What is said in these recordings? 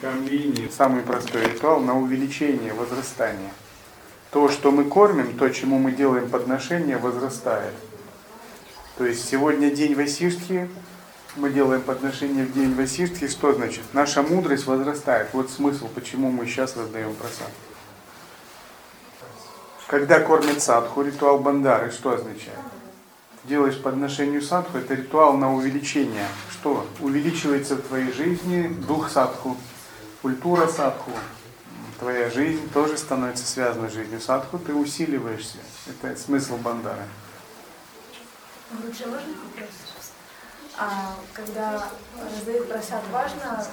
Кормление. Самый простой ритуал на увеличение, возрастание. То, что мы кормим, то, чему мы делаем подношение, возрастает. То есть сегодня день Васиштхи, мы делаем подношение в день Васиштхи, что значит? Наша мудрость возрастает. Вот смысл, почему мы сейчас раздаем просад. Когда кормят садху, ритуал бандары, что означает? Делаешь подношению садху, это ритуал на увеличение. Что? Увеличивается в твоей жизни дух садху, культура садху, твоя жизнь тоже становится связана с жизнью садху, ты усиливаешься. Это смысл бандары. Лучше можно вопрос? А когда раздают просад, важно,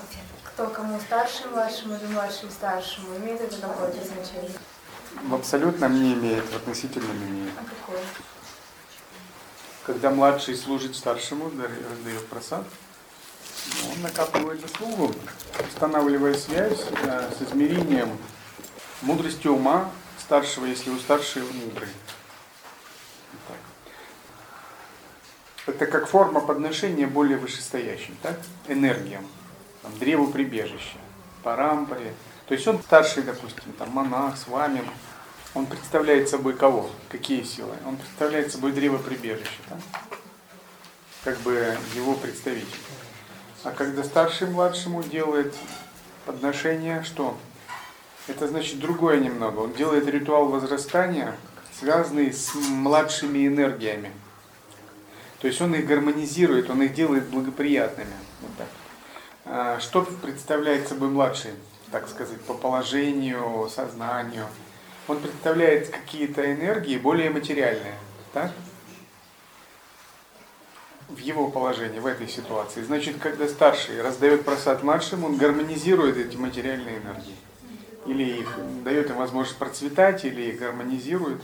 кто кому старшим младшему или младшим старшему? Имеет это какое-то значение? В абсолютном не имеет, в относительном имеет. А какое? Когда младший служит старшему, раздает просад, он накапливает заслугу, устанавливая связь э, с измерением мудрости ума старшего, если у старшего мудрый. Это как форма подношения более вышестоящим, так? Энергиям, там, древу прибежища, парампаре. То есть он старший, допустим, там, монах, с вами, он представляет собой кого? Какие силы? Он представляет собой древо прибежища, так? как бы его представитель. А когда старший младшему делает подношение, что? Это значит другое немного. Он делает ритуал возрастания, связанный с младшими энергиями. То есть он их гармонизирует, он их делает благоприятными. Вот так. А что представляет собой младший, так сказать, по положению, сознанию? Он представляет какие-то энергии более материальные. Так? В его положении, в этой ситуации. Значит, когда старший раздает просад младшим, он гармонизирует эти материальные энергии. Или их дает им возможность процветать, или их гармонизирует.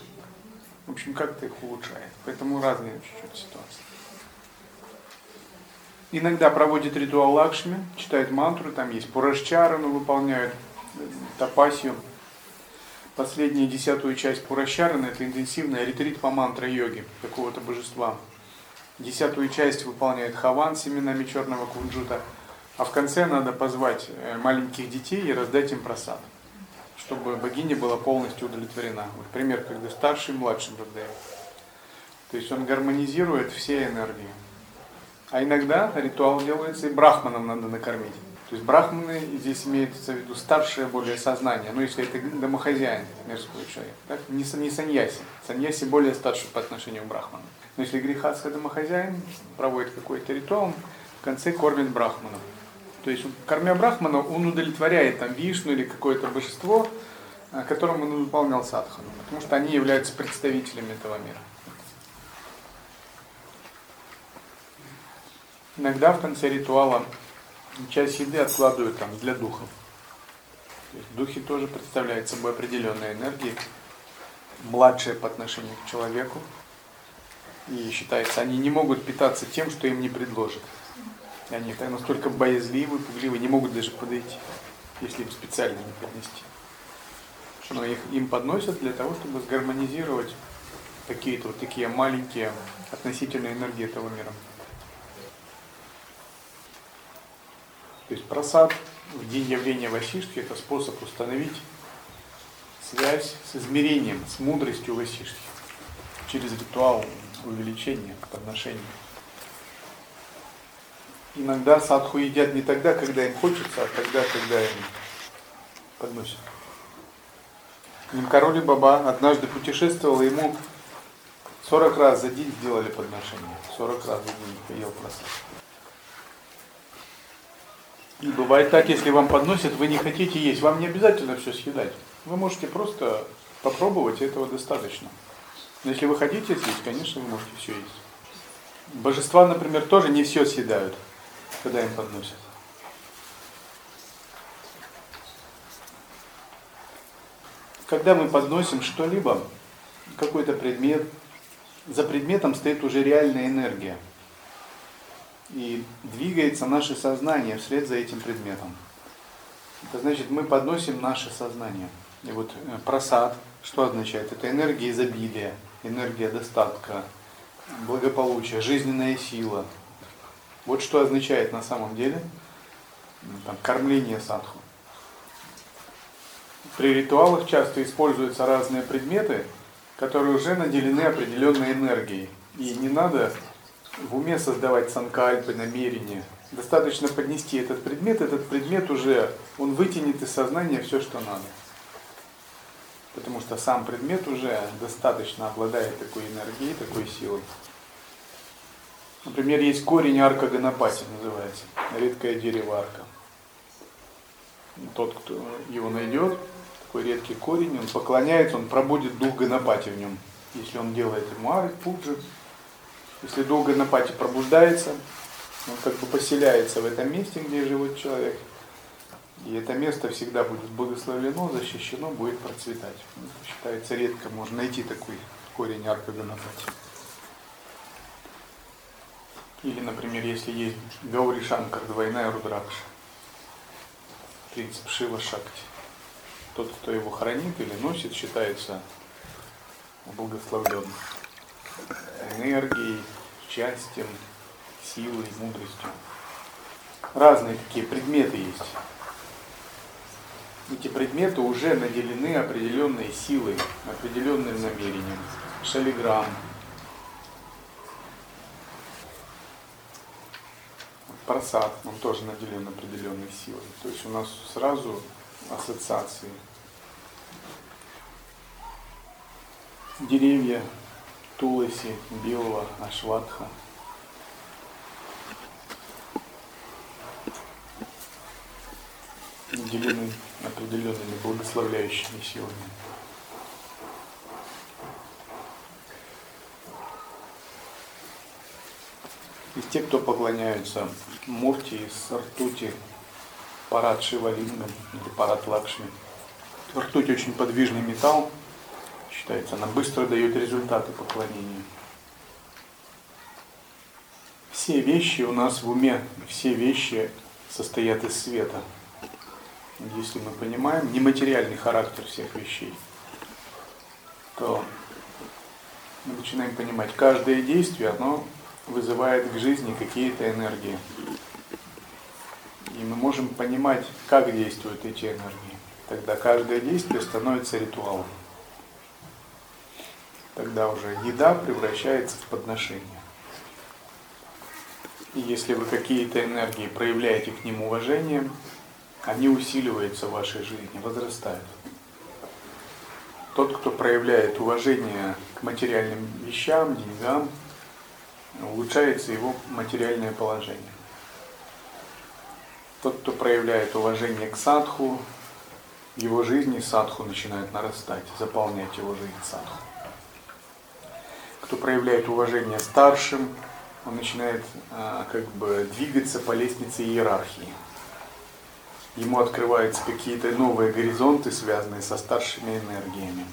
В общем, как-то их улучшает. Поэтому разные чуть-чуть ситуации. Иногда проводит ритуал Лакшми, читает мантру, там есть Пурашчарану выполняют, тапасию. Последняя десятую часть Пурашчарана – это интенсивный ретрит по мантра-йоге какого-то божества. Десятую часть выполняет хаван семенами черного кунжута. А в конце надо позвать э, маленьких детей и раздать им просад, чтобы богиня была полностью удовлетворена. Вот пример, когда старший младшим раздает. То есть он гармонизирует все энергии. А иногда ритуал делается и брахманам надо накормить. То есть брахманы здесь имеется в виду старшее более сознание, ну если это домохозяин, мирской человек, так? Не, не саньяси. Саньяси более старший по отношению к брахману. Но если грехастский домохозяин проводит какой-то ритуал, в конце кормит брахманов. То есть, кормя брахмана, он удовлетворяет там вишну или какое-то божество, которому он выполнял садхану, потому что они являются представителями этого мира. Иногда в конце ритуала часть еды откладывают там для духов. То есть духи тоже представляют собой определенные энергии, младшие по отношению к человеку. И считается, они не могут питаться тем, что им не предложат. И они настолько боязливы, пугливы, не могут даже подойти, если им специально не поднести. Но их, им подносят для того, чтобы сгармонизировать какие-то вот такие маленькие относительные энергии этого мира. То есть просад в день явления Васиштхи – это способ установить связь с измерением, с мудростью Васиштхи через ритуал увеличения подношения. Иногда садху едят не тогда, когда им хочется, а тогда, когда им подносят. Нимкароли Баба однажды путешествовал, ему 40 раз за день сделали подношение. 40 раз за день поел просад. И бывает так, если вам подносят, вы не хотите есть, вам не обязательно все съедать. Вы можете просто попробовать, этого достаточно. Но если вы хотите съесть, конечно, вы можете все есть. Божества, например, тоже не все съедают, когда им подносят. Когда мы подносим что-либо, какой-то предмет, за предметом стоит уже реальная энергия – и двигается наше сознание вслед за этим предметом. Это значит, мы подносим наше сознание. И вот э, просад, что означает? Это энергия изобилия, энергия достатка, благополучия, жизненная сила. Вот что означает на самом деле там, кормление садху. При ритуалах часто используются разные предметы, которые уже наделены определенной энергией. И не надо в уме создавать санкальпы, намерения. Достаточно поднести этот предмет, этот предмет уже, он вытянет из сознания все, что надо. Потому что сам предмет уже достаточно обладает такой энергией, такой силой. Например, есть корень арка Ганапати, называется. Редкое дерево арка. Тот, кто его найдет, такой редкий корень, он поклоняется, он пробудет дух Ганапати в нем. Если он делает ему арк, пуджи, если дух Ганапати пробуждается, он как бы поселяется в этом месте, где живет человек. И это место всегда будет благословлено, защищено, будет процветать. Это считается редко, можно найти такой корень арка Ганапати. Или, например, если есть Гаури Шанкар, двойная Рудракша. Принцип Шива Шакти. Тот, кто его хранит или носит, считается благословленным. Энергией, счастьем, силой, мудростью. Разные такие предметы есть. Эти предметы уже наделены определенной силой, определенным намерением. Шалиграмм, просад, он тоже наделен определенной силой. То есть у нас сразу ассоциации. Деревья Туласи, Белого, Ашватха. Наделены определенными благословляющими силами. И те, кто поклоняются Мурти из ртути, парад Шивалинга или парад Лакшми. Ртуть очень подвижный металл, считается, она быстро дает результаты поклонения. Все вещи у нас в уме, все вещи состоят из света. Если мы понимаем нематериальный характер всех вещей, то мы начинаем понимать, каждое действие, оно вызывает к жизни какие-то энергии. И мы можем понимать, как действуют эти энергии. Тогда каждое действие становится ритуалом. Тогда уже еда превращается в подношение. И если вы какие-то энергии проявляете к ним уважение, они усиливаются в вашей жизни, возрастают. Тот, кто проявляет уважение к материальным вещам, деньгам, улучшается его материальное положение. Тот, кто проявляет уважение к садху, в его жизни садху начинает нарастать, заполнять его жизнь садху. Кто проявляет уважение старшим, он начинает а, как бы двигаться по лестнице иерархии. Ему открываются какие-то новые горизонты, связанные со старшими энергиями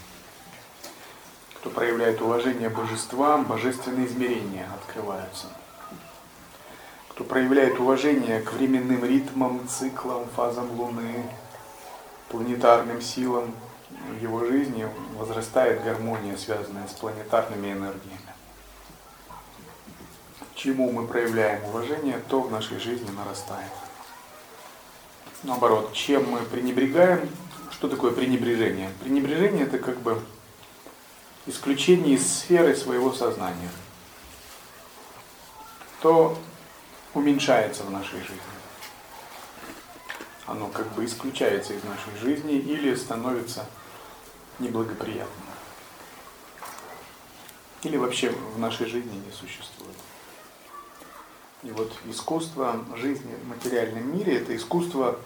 кто проявляет уважение божествам, божественные измерения открываются. Кто проявляет уважение к временным ритмам, циклам, фазам Луны, планетарным силам, в его жизни возрастает гармония, связанная с планетарными энергиями. Чему мы проявляем уважение, то в нашей жизни нарастает. Наоборот, чем мы пренебрегаем, что такое пренебрежение? Пренебрежение это как бы исключение из сферы своего сознания, то уменьшается в нашей жизни. Оно как бы исключается из нашей жизни или становится неблагоприятным. Или вообще в нашей жизни не существует. И вот искусство жизни в материальном мире – это искусство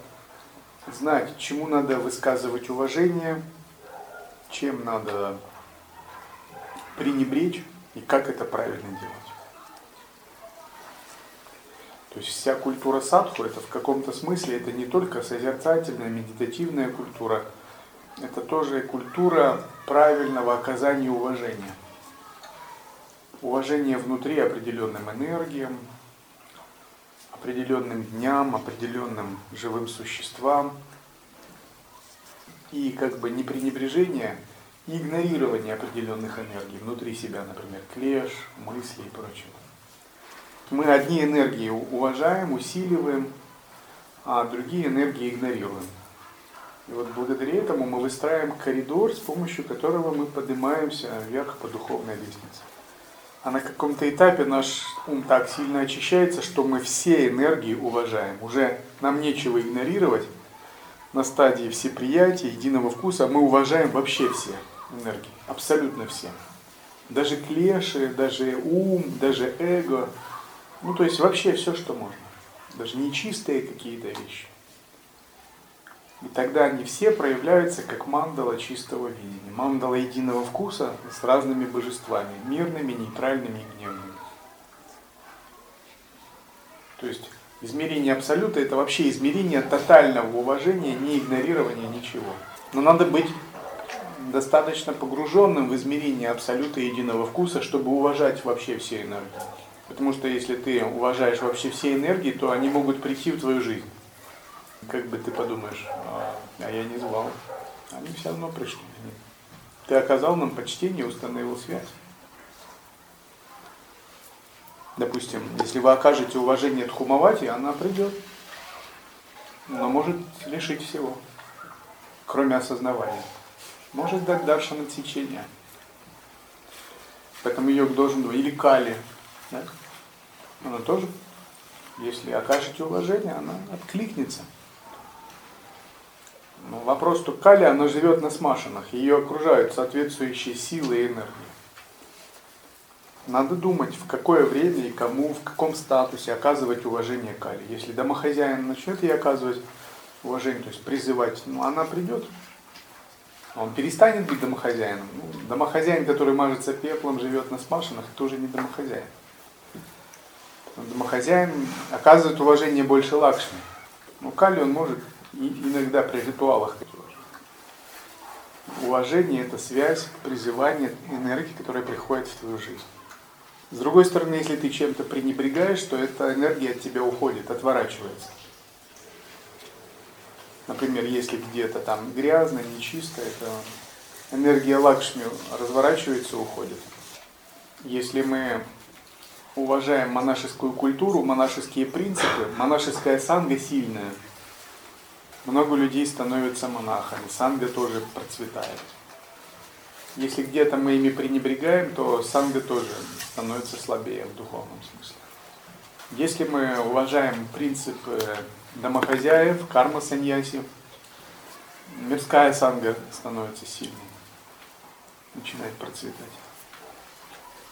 знать, чему надо высказывать уважение, чем надо пренебречь и как это правильно делать. То есть вся культура садху, это в каком-то смысле, это не только созерцательная, медитативная культура, это тоже культура правильного оказания уважения. Уважение внутри определенным энергиям, определенным дням, определенным живым существам. И как бы не пренебрежение и игнорирование определенных энергий внутри себя, например, клеш, мысли и прочее. Мы одни энергии уважаем, усиливаем, а другие энергии игнорируем. И вот благодаря этому мы выстраиваем коридор, с помощью которого мы поднимаемся вверх по духовной лестнице. А на каком-то этапе наш ум так сильно очищается, что мы все энергии уважаем. Уже нам нечего игнорировать. На стадии всеприятия, единого вкуса мы уважаем вообще все энергии. Абсолютно все. Даже клеши, даже ум, даже эго. Ну, то есть вообще все, что можно. Даже нечистые какие-то вещи. И тогда они все проявляются как мандала чистого видения, мандала единого вкуса с разными божествами, мирными, нейтральными и гневными. То есть измерение абсолюта это вообще измерение тотального уважения, не игнорирования ничего. Но надо быть достаточно погруженным в измерение абсолюта единого вкуса, чтобы уважать вообще все энергии. Потому что если ты уважаешь вообще все энергии, то они могут прийти в твою жизнь как бы ты подумаешь, а, а я не звал. Они все равно пришли. Ты оказал нам почтение, установил связь. Допустим, если вы окажете уважение Тхумавати, она придет. Но может лишить всего, кроме осознавания. Может дать дальше надсечение. Поэтому йог должен быть. Или кали. Да? Она тоже, если окажете уважение, она откликнется. Но вопрос, что Кали, она живет на смашинах, ее окружают соответствующие силы и энергии. Надо думать, в какое время и кому, в каком статусе оказывать уважение Кали. Если домохозяин начнет ей оказывать уважение, то есть призывать, ну она придет. Он перестанет быть домохозяином. Ну, домохозяин, который мажется пеплом, живет на смашинах, это уже не домохозяин. Домохозяин оказывает уважение больше Лакшми. Но Кали он может иногда при ритуалах Уважение – это связь, призывание энергии, которая приходит в твою жизнь. С другой стороны, если ты чем-то пренебрегаешь, то эта энергия от тебя уходит, отворачивается. Например, если где-то там грязно, нечисто, это энергия Лакшми разворачивается, уходит. Если мы уважаем монашескую культуру, монашеские принципы, монашеская санга сильная – много людей становятся монахами, санга тоже процветает. Если где-то мы ими пренебрегаем, то санга тоже становится слабее в духовном смысле. Если мы уважаем принципы домохозяев, карма саньяси, мирская санга становится сильной, начинает процветать.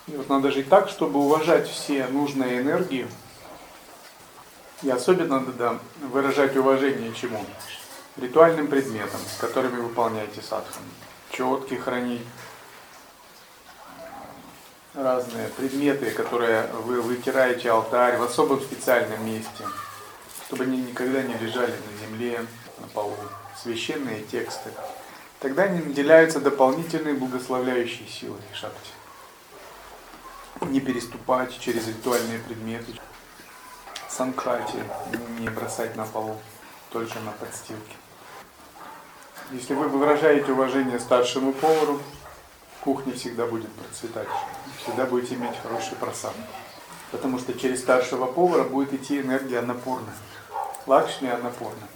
И вот надо жить так, чтобы уважать все нужные энергии, и особенно надо выражать уважение чему? Ритуальным предметам, с которыми выполняете садхану. Четки хранить, разные предметы, которые вы вытираете алтарь в особом специальном месте, чтобы они никогда не лежали на земле, на полу. Священные тексты. Тогда они наделяются дополнительной благословляющей силой шакти. Не переступать через ритуальные предметы санкхати не бросать на полу, только на подстилке. Если вы выражаете уважение старшему повару, кухня всегда будет процветать, всегда будете иметь хороший просад. Потому что через старшего повара будет идти энергия напорная. Лакшми напорна.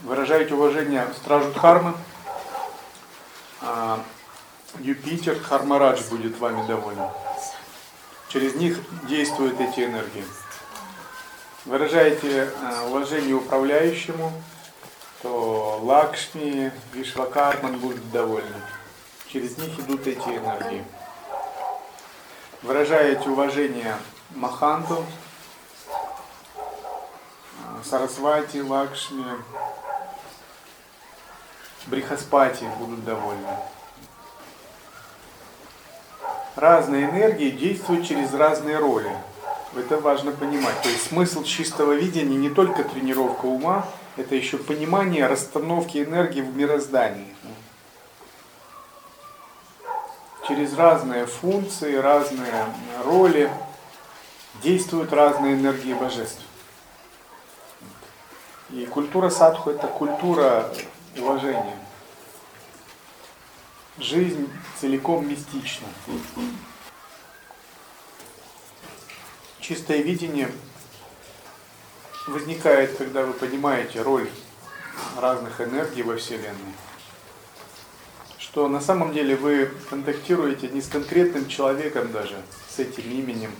Выражаете уважение стражу Дхармы, а Юпитер, Хармарадж будет вами доволен. Через них действуют эти энергии выражаете э, уважение управляющему, то Лакшми, Вишвакарман будут довольны. Через них идут эти энергии. Выражаете уважение Маханту, э, Сарасвати, Лакшми, Брихаспати будут довольны. Разные энергии действуют через разные роли. Это важно понимать. То есть смысл чистого видения не только тренировка ума, это еще понимание расстановки энергии в мироздании. Через разные функции, разные роли действуют разные энергии божеств. И культура садху это культура уважения. Жизнь целиком мистична. Чистое видение возникает, когда вы понимаете роль разных энергий во Вселенной. Что на самом деле вы контактируете не с конкретным человеком даже, с этим именем,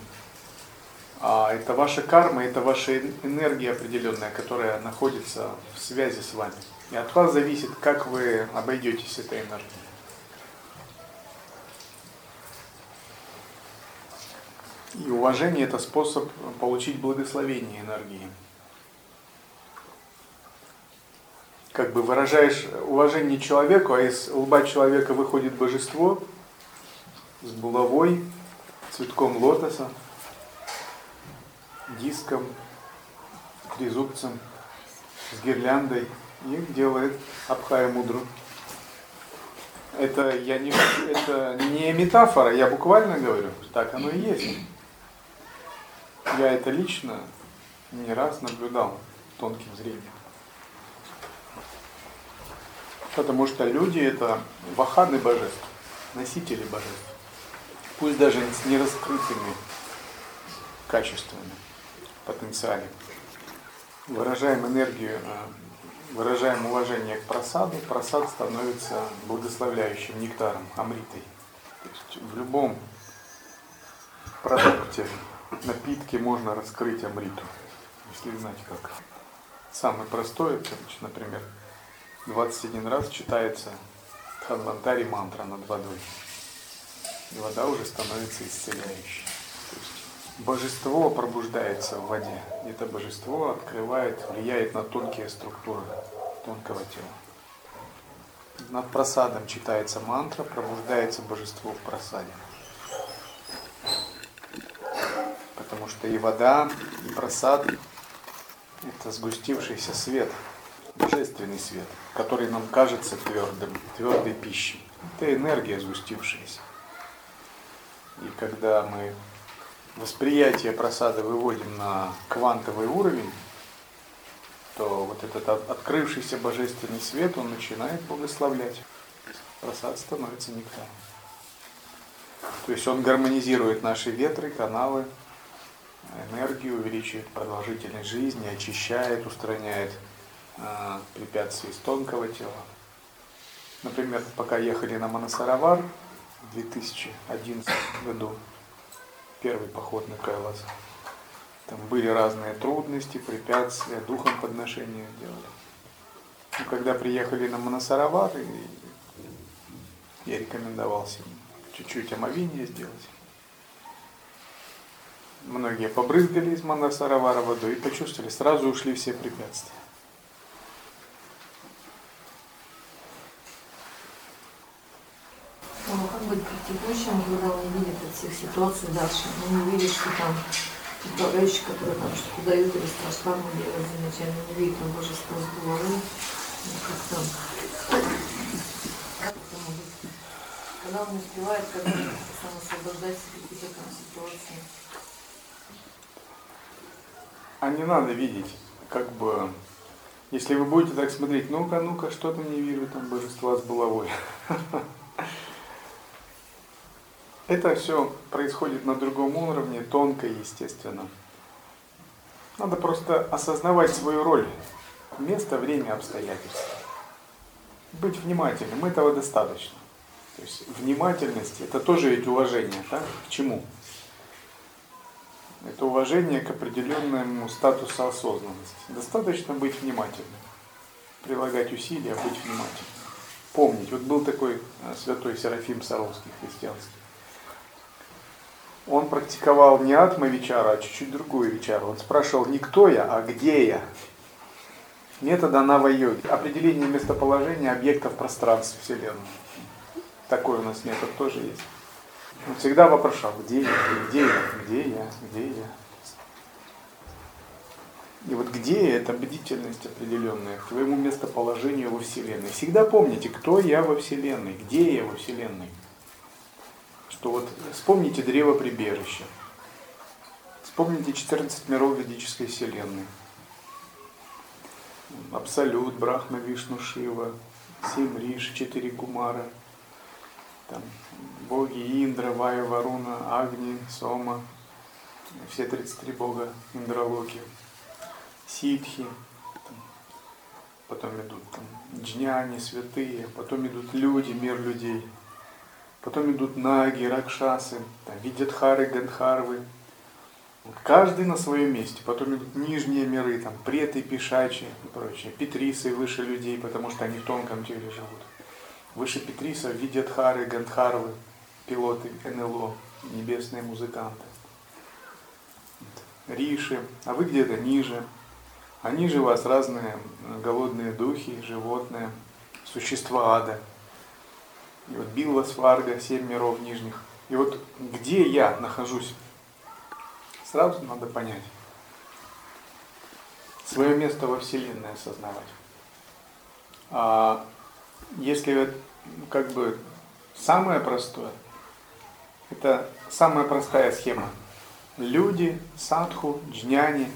а это ваша карма, это ваша энергия определенная, которая находится в связи с вами. И от вас зависит, как вы обойдетесь этой энергией. И уважение – это способ получить благословение энергии. Как бы выражаешь уважение человеку, а из лба человека выходит божество с булавой, цветком лотоса, диском, трезубцем, с гирляндой и делает Абхая Мудру. Это, я не, это не метафора, я буквально говорю, так оно и есть. Я это лично не раз наблюдал тонким зрением. Потому что люди это ваханы божеств, носители божеств. Пусть даже с нераскрытыми качествами, потенциале. Выражаем энергию, э, выражаем уважение к просаду, просад становится благословляющим нектаром, амритой. То есть в любом продукте напитке можно раскрыть амриту, если знать как. Самый простой, это, например, 21 раз читается Ханвантари мантра над водой. И вода уже становится исцеляющей. То есть божество пробуждается в воде. Это божество открывает, влияет на тонкие структуры тонкого тела. Над просадом читается мантра, пробуждается божество в просаде. Потому что и вода, и просад – это сгустившийся свет, божественный свет, который нам кажется твердым, твердой пищей. Это энергия сгустившаяся. И когда мы восприятие просада выводим на квантовый уровень, то вот этот открывшийся божественный свет, он начинает благословлять. Просад становится нектаром. То есть он гармонизирует наши ветры, каналы, энергию, увеличивает продолжительность жизни, очищает, устраняет э, препятствия из тонкого тела. Например, пока ехали на Манасаравар в 2011 году, первый поход на Кайлас, там были разные трудности, препятствия, духом подношения делали. Но когда приехали на Манасаравар, я рекомендовал всем чуть-чуть омовение сделать многие побрызгали из Манасаравара водой и почувствовали, сразу ушли все препятствия. Ну, как быть практикующим, когда он не видит от всех ситуаций дальше, он не видит, что там управляющий, который там что-то дают или страшно делает замечательно, не видит там божество с головы, ну, как там, как это может, когда он не успевает, как он сам освобождается в каких-то там ситуациях а не надо видеть, как бы, если вы будете так смотреть, ну-ка, ну-ка, что-то не вижу, там божества с булавой. Это все происходит на другом уровне, тонко естественно. Надо просто осознавать свою роль, место, время, обстоятельства. Быть внимательным, этого достаточно. То есть внимательность, это тоже ведь уважение, так? К чему? Это уважение к определенному статусу осознанности. Достаточно быть внимательным, прилагать усилия, быть внимательным. Помнить, вот был такой э, святой Серафим Саровский христианский. Он практиковал не атма вечара, а чуть-чуть другую вечару. Он спрашивал не кто я, а где я. Метода нава-йоги. Определение местоположения объектов пространства Вселенной. Такой у нас метод тоже есть. Он всегда вопрошал, где я, где я, где я, где я. И вот где я, это бдительность определенная к твоему местоположению во Вселенной. Всегда помните, кто я во Вселенной, где я во Вселенной. Что вот вспомните древо прибежища. Вспомните 14 миров ведической Вселенной. Абсолют, Брахма, Вишну, Шива, семь Риш, четыре Кумара – там, боги Индра, Вая, Варуна, Агни, Сома, все 33 бога Индралоки, Ситхи, там, потом идут там, джняни, святые, потом идут люди, мир людей, потом идут наги, ракшасы, там, видятхары, гандхарвы. Каждый на своем месте. Потом идут нижние миры, там, преты, пешачи и прочее. Петрисы выше людей, потому что они в тонком теле живут. Выше Петриса видятхары, гандхарвы, пилоты НЛО, небесные музыканты. Риши, а вы где-то ниже. А ниже вас разные голодные духи, животные, существа ада. И вот Билла Сварга, семь миров нижних. И вот где я нахожусь, сразу надо понять. Свое место во Вселенной осознавать. А если ну, как бы самое простое, это самая простая схема. Люди, садху, джняни,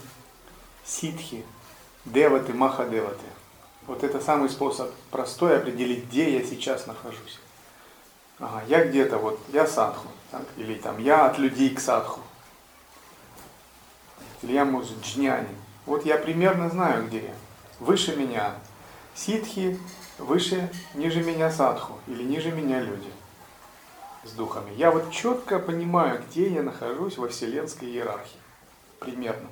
ситхи, деваты, махадеваты. Вот это самый способ простой определить, где я сейчас нахожусь. Ага, я где-то, вот, я садху, так, или там, я от людей к садху. Или я, может, джняни. Вот я примерно знаю, где я. Выше меня ситхи, выше, ниже меня садху, или ниже меня люди с духами. Я вот четко понимаю, где я нахожусь во вселенской иерархии. Примерно.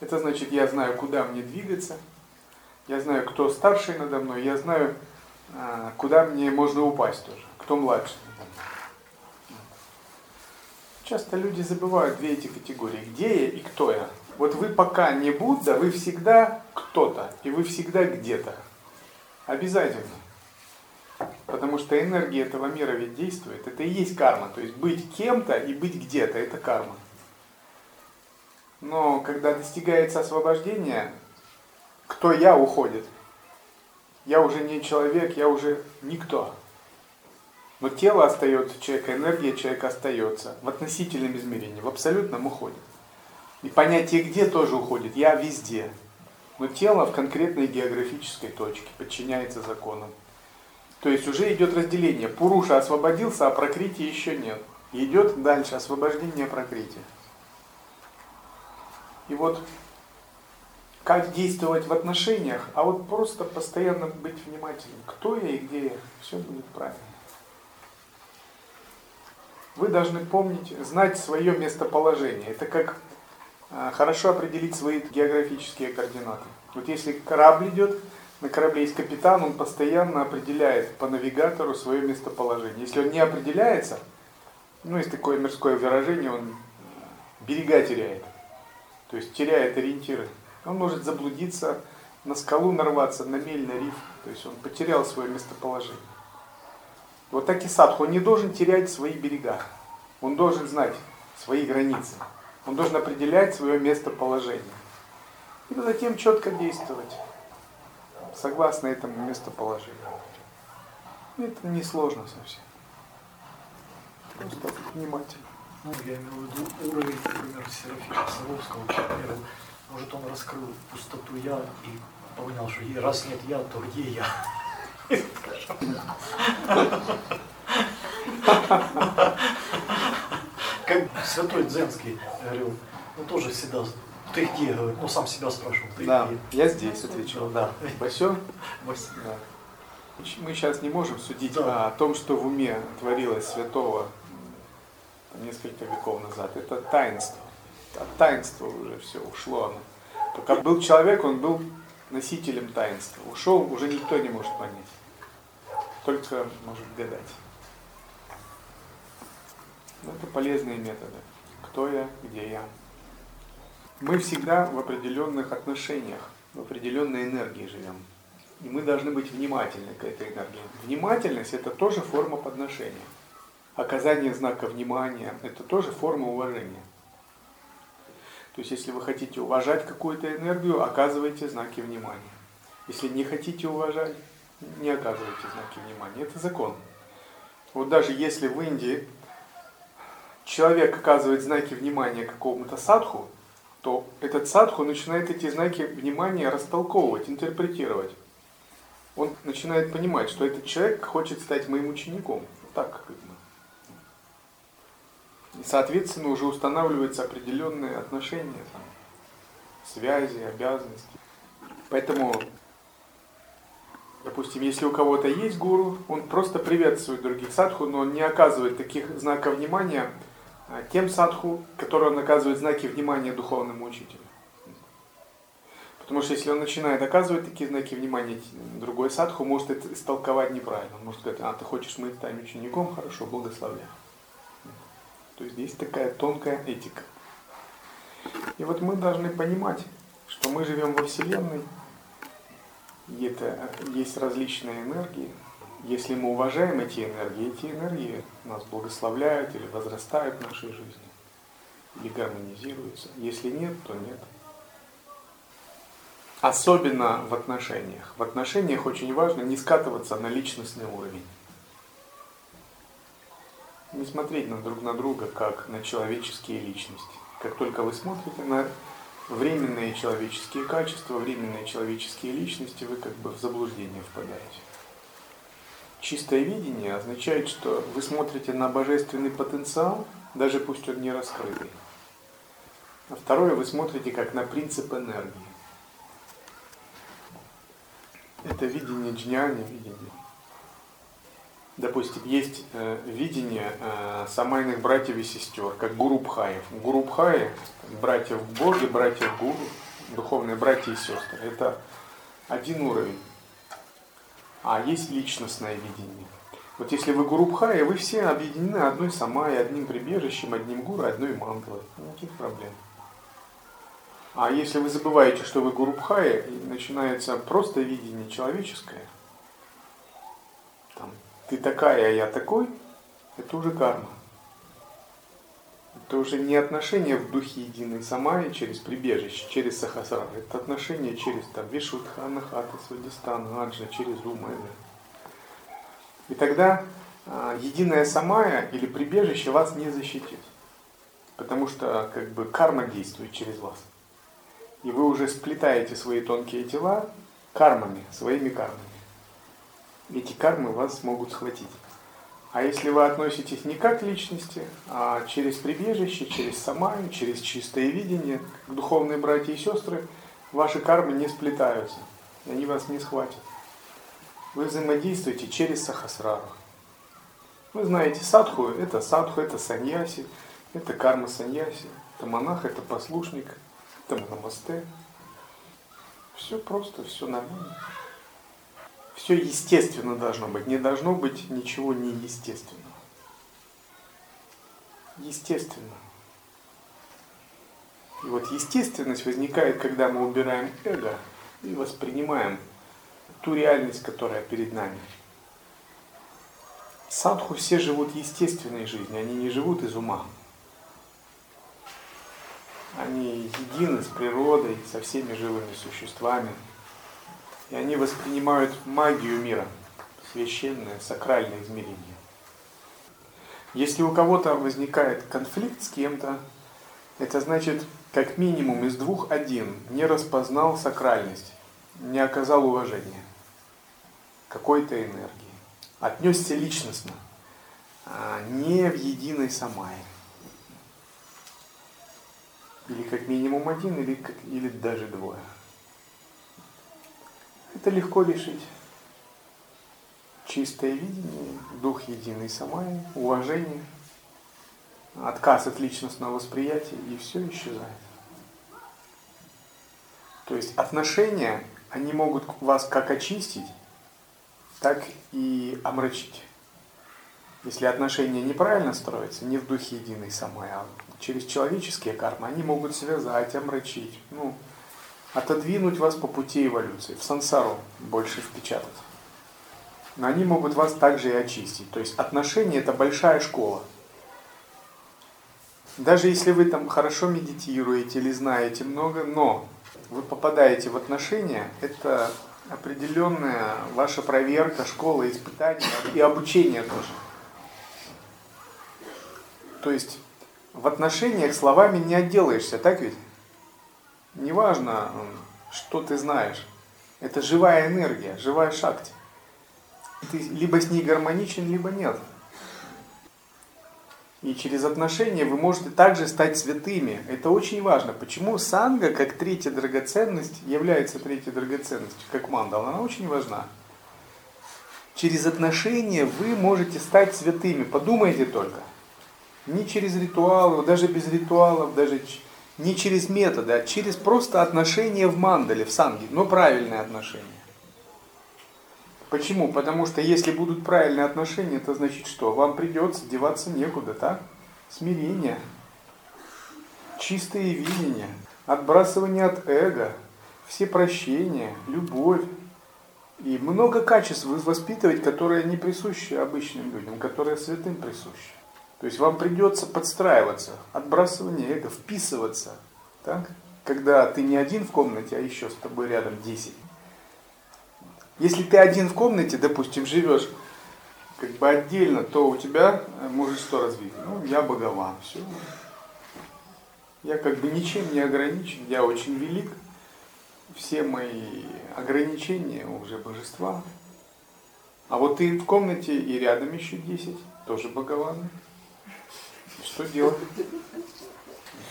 Это значит, я знаю, куда мне двигаться, я знаю, кто старший надо мной, я знаю, а, куда мне можно упасть тоже, кто младший надо мной. Часто люди забывают две эти категории, где я и кто я. Вот вы пока не Будда, вы всегда кто-то, и вы всегда где-то. Обязательно. Потому что энергия этого мира ведь действует. Это и есть карма. То есть быть кем-то и быть где-то, это карма. Но когда достигается освобождение, кто я уходит. Я уже не человек, я уже никто. Но тело остается человека, энергия человека остается в относительном измерении, в абсолютном уходит. И понятие где тоже уходит, я везде. Но тело в конкретной географической точке подчиняется законам. То есть уже идет разделение. Пуруша освободился, а прокрития еще нет. Идет дальше освобождение прокрития. И вот как действовать в отношениях, а вот просто постоянно быть внимательным. Кто я и где я, все будет правильно. Вы должны помнить, знать свое местоположение. Это как хорошо определить свои географические координаты. Вот если корабль идет, на корабле есть капитан, он постоянно определяет по навигатору свое местоположение. Если он не определяется, ну есть такое мирское выражение, он берега теряет. То есть теряет ориентиры. Он может заблудиться, на скалу нарваться, на мель, на риф. То есть он потерял свое местоположение. Вот так и садху, он не должен терять свои берега. Он должен знать свои границы. Он должен определять свое местоположение. И затем четко действовать согласно этому местоположению. Это не сложно совсем. Просто внимательно. Ну, я имею в виду уровень, например, Серафима Саровского. Может, он раскрыл пустоту я и понял, что раз нет я, то где я? Как святой Дзенский говорил, ну тоже всегда, ты где, говорит, ну сам себя спрашивал, ты Да, где? я здесь отвечал. Да. Басё? Вась. Да. Мы сейчас не можем судить Да. о том, что в уме творилось святого несколько веков назад. Это таинство. От таинства уже все ушло оно. Пока был человек, он был носителем таинства. Ушел, уже никто не может понять. Только может гадать. Это полезные методы. Кто я, где я. Мы всегда в определенных отношениях, в определенной энергии живем. И мы должны быть внимательны к этой энергии. Внимательность – это тоже форма подношения. Оказание знака внимания – это тоже форма уважения. То есть, если вы хотите уважать какую-то энергию, оказывайте знаки внимания. Если не хотите уважать, не оказывайте знаки внимания. Это закон. Вот даже если в Индии человек оказывает знаки внимания какому-то садху, то этот садху начинает эти знаки внимания растолковывать, интерпретировать. Он начинает понимать, что этот человек хочет стать моим учеником. Так как бы. И, соответственно, уже устанавливаются определенные отношения, там, связи, обязанности. Поэтому, допустим, если у кого-то есть гуру, он просто приветствует других садху, но он не оказывает таких знаков внимания тем садху, которые он оказывает знаки внимания духовному учителю. Потому что если он начинает оказывать такие знаки внимания, другой садху может это истолковать неправильно. Он может сказать, а ты хочешь быть там учеником, хорошо, благословляю. То есть здесь такая тонкая этика. И вот мы должны понимать, что мы живем во Вселенной, и это есть различные энергии. Если мы уважаем эти энергии, эти энергии нас благословляют или возрастают в нашей жизни, или гармонизируются. Если нет, то нет. Особенно в отношениях. В отношениях очень важно не скатываться на личностный уровень. Не смотреть на друг на друга, как на человеческие личности. Как только вы смотрите на временные человеческие качества, временные человеческие личности, вы как бы в заблуждение впадаете. Чистое видение означает, что вы смотрите на божественный потенциал, даже пусть он не раскрытый. А второе, вы смотрите как на принцип энергии. Это видение джняни, видение. Допустим, есть э, видение э, самайных братьев и сестер, как гурупхаев. Гурупхаи, братья в Боге, братья в Гуру, духовные братья и сестры. Это один уровень. А есть личностное видение. Вот если вы гурупхаи, вы все объединены одной самай, одним прибежищем, одним гуру, одной мантрой. Никаких проблем. А если вы забываете, что вы Гурубхая, и начинается просто видение человеческое, там, ты такая, а я такой, это уже карма. Это уже не отношение в духе единой самаи через прибежище, через сахасрара. Это отношение через там, Вишудхана, Хата, Свадистана, Аджа, через ум. И тогда а, единая самая или прибежище вас не защитит. Потому что как бы карма действует через вас и вы уже сплетаете свои тонкие тела кармами, своими кармами. Эти кармы вас могут схватить. А если вы относитесь не как к личности, а через прибежище, через самаю, через чистое видение, как духовные братья и сестры, ваши кармы не сплетаются, они вас не схватят. Вы взаимодействуете через сахасрару. Вы знаете, садху – это садху, это саньяси, это карма саньяси, это монах, это послушник – там намасте. Все просто, все нормально. Все естественно должно быть. Не должно быть ничего неестественного. Естественно. И вот естественность возникает, когда мы убираем эго и воспринимаем ту реальность, которая перед нами. Садху все живут естественной жизнью, они не живут из ума. Они едины с природой, со всеми живыми существами. И они воспринимают магию мира, священное, сакральное измерение. Если у кого-то возникает конфликт с кем-то, это значит, как минимум из двух один не распознал сакральность, не оказал уважения какой-то энергии, отнесся личностно, а не в единой самай. Или как минимум один, или, или даже двое. Это легко решить. Чистое видение, дух единый самай, уважение, отказ от личностного восприятия, и все исчезает. То есть отношения, они могут вас как очистить, так и омрачить. Если отношения неправильно строятся, не в духе единой самой, а через человеческие кармы, они могут связать, омрачить, ну, отодвинуть вас по пути эволюции, в сансару больше впечатать. Но они могут вас также и очистить. То есть отношения это большая школа. Даже если вы там хорошо медитируете или знаете много, но вы попадаете в отношения, это определенная ваша проверка, школа, испытания и обучение тоже. То есть в отношениях словами не отделаешься, так ведь? Неважно, что ты знаешь. Это живая энергия, живая шахти. Ты либо с ней гармоничен, либо нет. И через отношения вы можете также стать святыми. Это очень важно. Почему санга, как третья драгоценность, является третьей драгоценностью, как мандала, она очень важна. Через отношения вы можете стать святыми. Подумайте только. Не через ритуалы, даже без ритуалов, даже не через методы, а через просто отношения в мандале, в санге, но правильные отношения. Почему? Потому что если будут правильные отношения, это значит что? Вам придется деваться некуда, так? Смирение, чистое видение, отбрасывание от эго, все прощения, любовь. И много качеств воспитывать, которые не присущи обычным людям, которые святым присущи. То есть вам придется подстраиваться, отбрасывание эго, вписываться. Так? Когда ты не один в комнате, а еще с тобой рядом 10. Если ты один в комнате, допустим, живешь как бы отдельно, то у тебя э, может что развить? Ну, я Богован, все. Я как бы ничем не ограничен, я очень велик. Все мои ограничения уже божества. А вот ты в комнате и рядом еще 10, тоже Богованы. Что делать?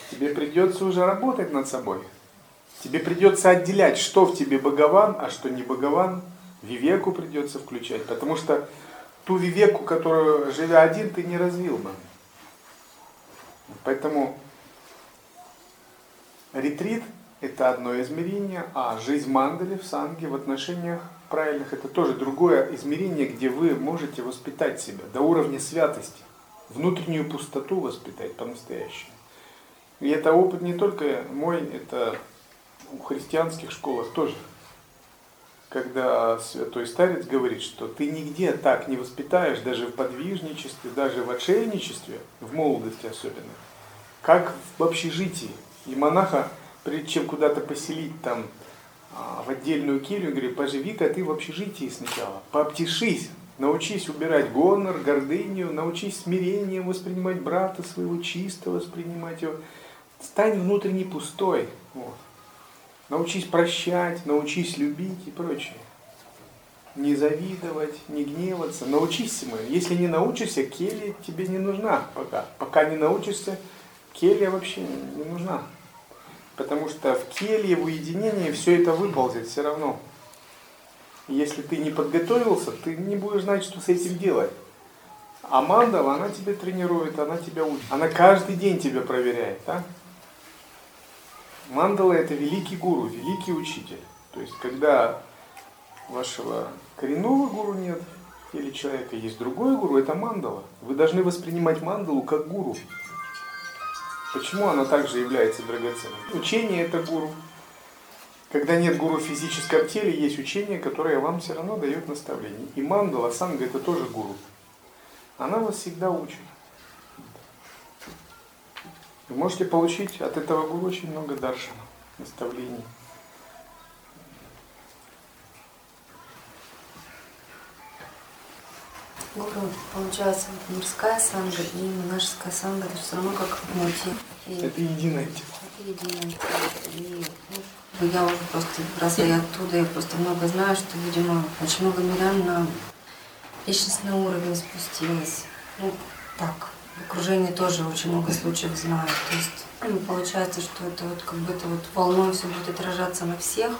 Тебе придется уже работать над собой. Тебе придется отделять, что в тебе Богован, а что не Богован. Вивеку придется включать, потому что ту вивеку, которую, живя один, ты не развил бы. Поэтому ретрит – это одно измерение, а жизнь мандали в санге в отношениях правильных – это тоже другое измерение, где вы можете воспитать себя до уровня святости, внутреннюю пустоту воспитать по-настоящему. И это опыт не только мой, это в христианских школах тоже – когда святой старец говорит, что ты нигде так не воспитаешь, даже в подвижничестве, даже в отшельничестве, в молодости особенно, как в общежитии. И монаха, прежде чем куда-то поселить там а, в отдельную келью, говорит, поживи-ка ты в общежитии сначала, пообтешись, научись убирать гонор, гордыню, научись смирением воспринимать брата своего, чисто воспринимать его, стань внутренне пустой. Вот. Научись прощать, научись любить и прочее. Не завидовать, не гневаться. Научись ему. Если не научишься, келья тебе не нужна пока. Пока не научишься, келья вообще не нужна. Потому что в келье, в уединении все это выползет все равно. Если ты не подготовился, ты не будешь знать, что с этим делать. А мандала, она тебя тренирует, она тебя учит. Она каждый день тебя проверяет. Да? Мандала это великий гуру, великий учитель. То есть, когда вашего коренного гуру нет или человека, есть другой гуру, это мандала. Вы должны воспринимать мандалу как гуру. Почему она также является драгоценной? Учение это гуру. Когда нет гуру в физическом теле, есть учение, которое вам все равно дает наставление. И мандала, санга это тоже гуру. Она вас всегда учит. Вы можете получить от этого гуру очень много даршана, наставлений. Гуру, получается, мирская санга и монашеская санга, это все равно как мути. И Это единое тело. это единое. И ну, я уже просто, раз я оттуда, я просто много знаю, что, видимо, очень много мирян на личностный уровень спустилось. Ну, так, в окружении тоже очень много случаев знаю. То есть ну, получается, что это вот как будто вот волной все будет отражаться на всех.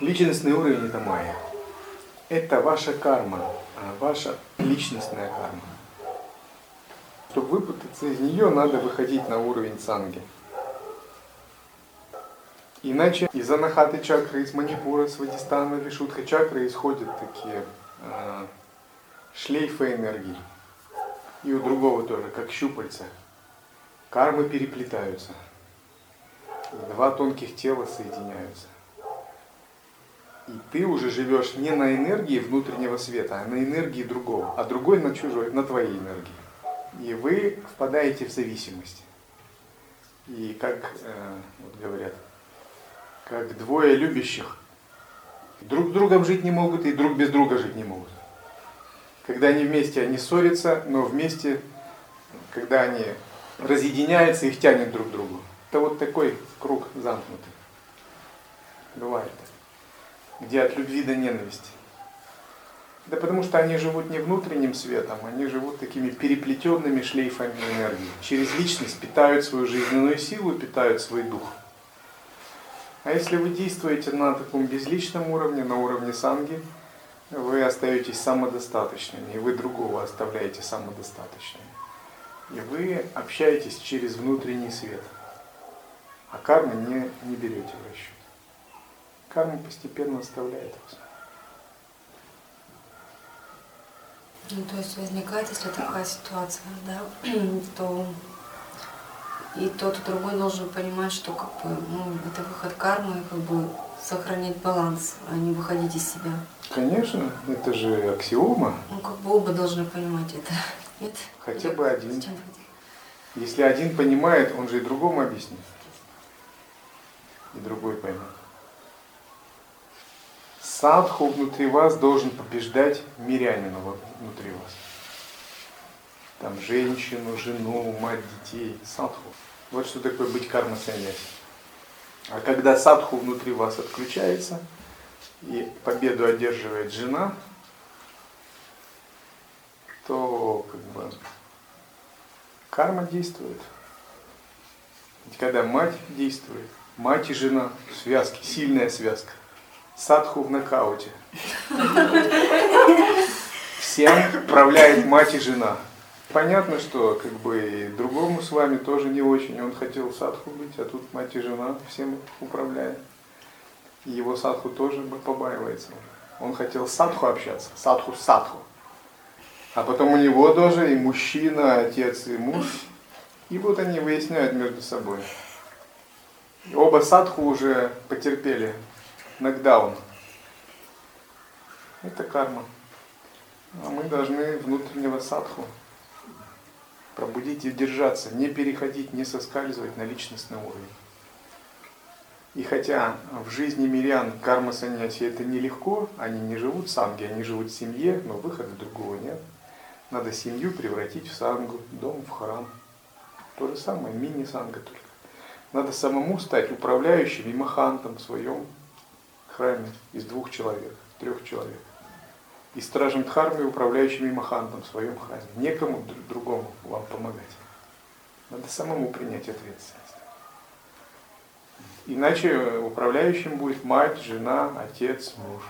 Личностный уровень это майя. Это ваша карма, а ваша личностная карма. Чтобы выпутаться из нее, надо выходить на уровень санги. Иначе из анахаты чакры, из манипура, с вадистана, вишудха чакры исходят такие э, шлейфы энергии. И у другого тоже, как щупальца. Кармы переплетаются. Два тонких тела соединяются. И ты уже живешь не на энергии внутреннего света, а на энергии другого, а другой на чужой, на твоей энергии. И вы впадаете в зависимость. И как э, вот говорят, как двое любящих друг другом жить не могут и друг без друга жить не могут. Когда они вместе, они ссорятся, но вместе, когда они разъединяются, их тянет друг к другу. Это вот такой круг замкнутый. Бывает. Где от любви до ненависти. Да потому что они живут не внутренним светом, они живут такими переплетенными шлейфами энергии. Через личность питают свою жизненную силу, питают свой дух. А если вы действуете на таком безличном уровне, на уровне санги, вы остаетесь самодостаточными, и вы другого оставляете самодостаточными. И вы общаетесь через внутренний свет. А кармы не, не берете в расчет. Карма постепенно оставляет вас. Ну, то есть возникает, если такая ситуация, да, то и тот, и другой должен понимать, что как бы, ну, это выход кармы, как бы сохранять баланс, а не выходить из себя. Конечно, это же аксиома. Ну, как бы оба должны понимать это. Нет? Хотя Или бы один. Если один понимает, он же и другому объяснит. И другой поймет. Садху внутри вас должен побеждать мирянина внутри вас. Там женщину, жену, мать детей. Садху. Вот что такое быть карма саньяси. А когда садху внутри вас отключается, и победу одерживает жена, то как бы карма действует. Ведь когда мать действует, мать и жена в связке, сильная связка. Садху в нокауте. Всем управляет мать и жена. Понятно, что как бы и другому с вами тоже не очень. Он хотел садху быть, а тут мать и жена всем управляет. И его садху тоже побаивается. Он хотел садху общаться, садху садху. А потом у него тоже и мужчина, отец, и муж. И вот они выясняют между собой. И оба садху уже потерпели нокдаун. Это карма. А мы должны внутреннего садху пробудить и держаться, не переходить, не соскальзывать на личностный уровень. И хотя в жизни мирян карма саньяси это нелегко, они не живут в санге, они живут в семье, но выхода другого нет. Надо семью превратить в сангу, дом в храм. То же самое, мини-санга только. Надо самому стать управляющим и махантом в своем храме из двух человек, трех человек. И стражем Дхармы, управляющим и махантом в своем храме. Некому др- другому вам помогать. Надо самому принять ответственность. Иначе управляющим будет мать, жена, отец, муж.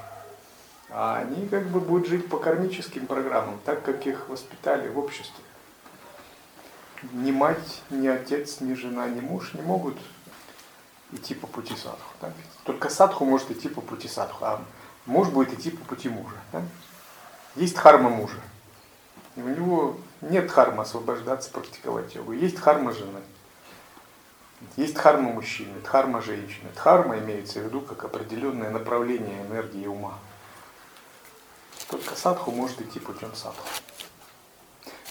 А они как бы будут жить по кармическим программам, так как их воспитали в обществе. Ни мать, ни отец, ни жена, ни муж не могут идти по пути садху. Так? Только садху может идти по пути садху, а муж будет идти по пути мужа. так? Есть дхарма мужа. У него нет дхармы освобождаться, практиковать йогу. Есть дхарма жены. Есть дхарма мужчины, дхарма женщины. Дхарма имеется в виду как определенное направление энергии ума. Только садху может идти путем садху.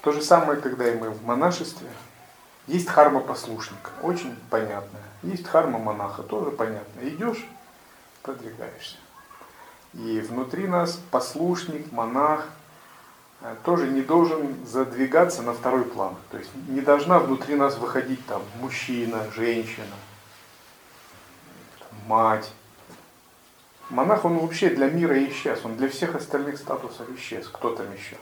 То же самое, когда и мы в монашестве. Есть дхарма послушника, очень понятная. Есть дхарма монаха, тоже понятно. Идешь, продвигаешься. И внутри нас послушник, монах э, тоже не должен задвигаться на второй план. То есть не должна внутри нас выходить там мужчина, женщина, мать. Монах, он вообще для мира исчез, он для всех остальных статусов исчез. Кто там еще?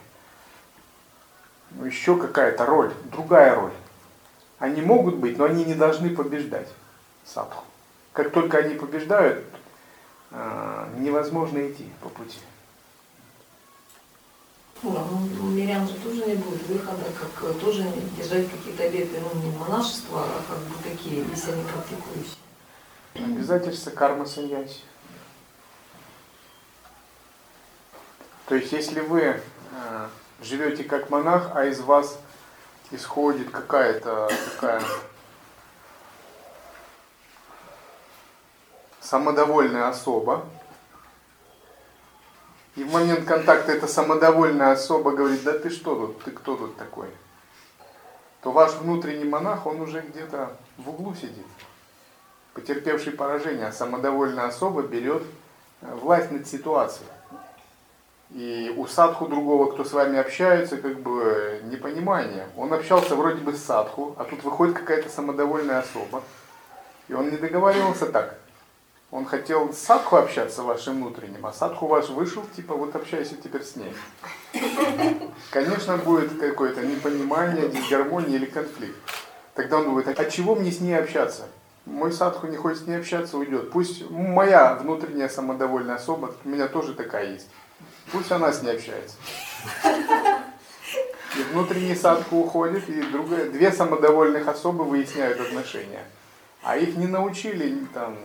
Ну, еще какая-то роль, другая роль. Они могут быть, но они не должны побеждать садху. Как только они побеждают, невозможно идти по пути. Ну, у мирян же тоже не будет выхода, как э, тоже держать какие-то обеты, ну, не монашества, а как бы такие, если они практикующие. Обязательство карма саньяси. То есть, если вы э, живете как монах, а из вас исходит какая-то такая самодовольная особа, и в момент контакта эта самодовольная особа говорит, да ты что тут, ты кто тут такой? То ваш внутренний монах, он уже где-то в углу сидит потерпевший поражение, а самодовольная особа берет э, власть над ситуацией. И у садху другого, кто с вами общается, как бы непонимание. Он общался вроде бы с садху, а тут выходит какая-то самодовольная особа. И он не договаривался так. Он хотел с садху общаться вашим внутренним, а садху ваш вышел, типа, вот общайся теперь с ней. Конечно, будет какое-то непонимание, дисгармония или конфликт. Тогда он думает, а чего мне с ней общаться? Мой садху не хочет с ней общаться, уйдет. Пусть моя внутренняя самодовольная особа, у меня тоже такая есть. Пусть она с ней общается. И внутренний садху уходит, и другая, две самодовольных особы выясняют отношения. А их не научили там,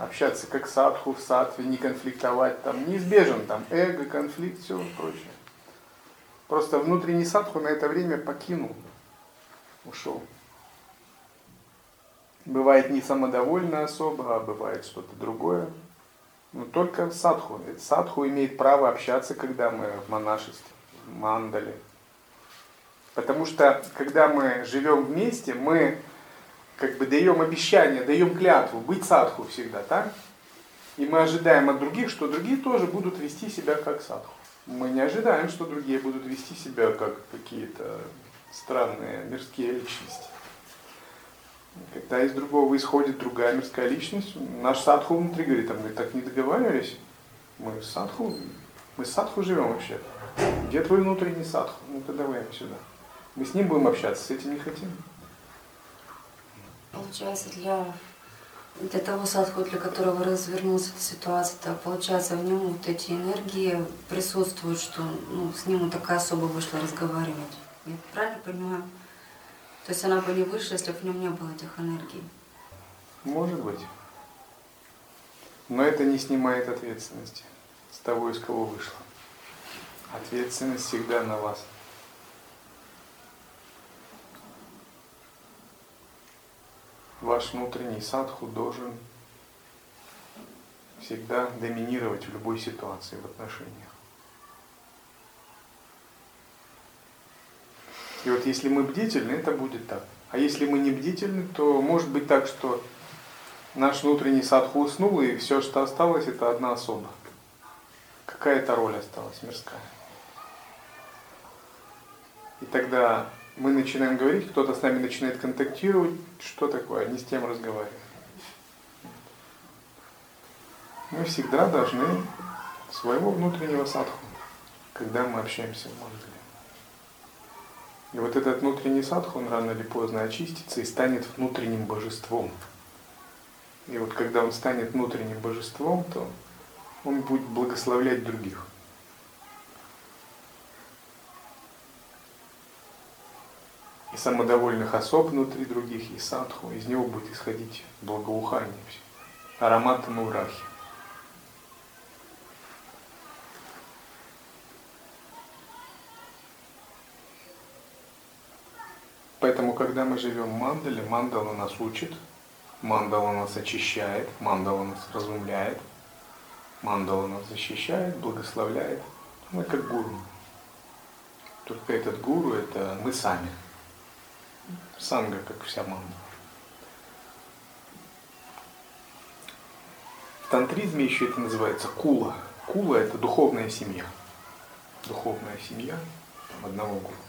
общаться как садху в садхве, не конфликтовать. Там неизбежен там эго, конфликт, все прочее. Просто внутренний садху на это время покинул, ушел. Бывает не самодовольная особа, а бывает что-то другое. Но только садху. Садху имеет право общаться, когда мы в монашестве, в мандале. Потому что, когда мы живем вместе, мы как бы даем обещание, даем клятву быть садху всегда, так? И мы ожидаем от других, что другие тоже будут вести себя как садху. Мы не ожидаем, что другие будут вести себя как какие-то странные мирские личности. Когда из другого исходит другая мирская личность, наш садху внутри говорит, а мы так не договаривались, мы садху, мы садху живем вообще. Где твой внутренний садху? Ну-ка давай сюда. Мы с ним будем общаться, с этим не хотим. Получается, для, для того садху, для которого развернулась эта ситуация, то получается, в нем вот эти энергии присутствуют, что ну, с ним вот такая особа вышла разговаривать. Я правильно понимаю? То есть она бы не вышла, если бы в нем не было этих энергий. Может быть. Но это не снимает ответственности с того, из кого вышло. Ответственность всегда на вас. Ваш внутренний садху должен всегда доминировать в любой ситуации в отношениях. И вот если мы бдительны, это будет так. А если мы не бдительны, то может быть так, что наш внутренний садху уснул, и все, что осталось, это одна особа. Какая-то роль осталась мирская. И тогда мы начинаем говорить, кто-то с нами начинает контактировать, что такое, не с тем разговаривать. Мы всегда должны своего внутреннего садху, когда мы общаемся в мандале. И вот этот внутренний садху, он рано или поздно очистится и станет внутренним божеством. И вот когда он станет внутренним божеством, то он будет благословлять других. Самодовольных особ внутри других, и садху, из него будет исходить благоухание, аромат мурахи. Поэтому, когда мы живем в мандале, мандала нас учит, мандала нас очищает, мандала нас разумляет, мандала нас защищает, благословляет. Мы как гуру. Только этот гуру – это мы сами. Санга, как вся мандала. В тантризме еще это называется кула. Кула – это духовная семья. Духовная семья одного гуру.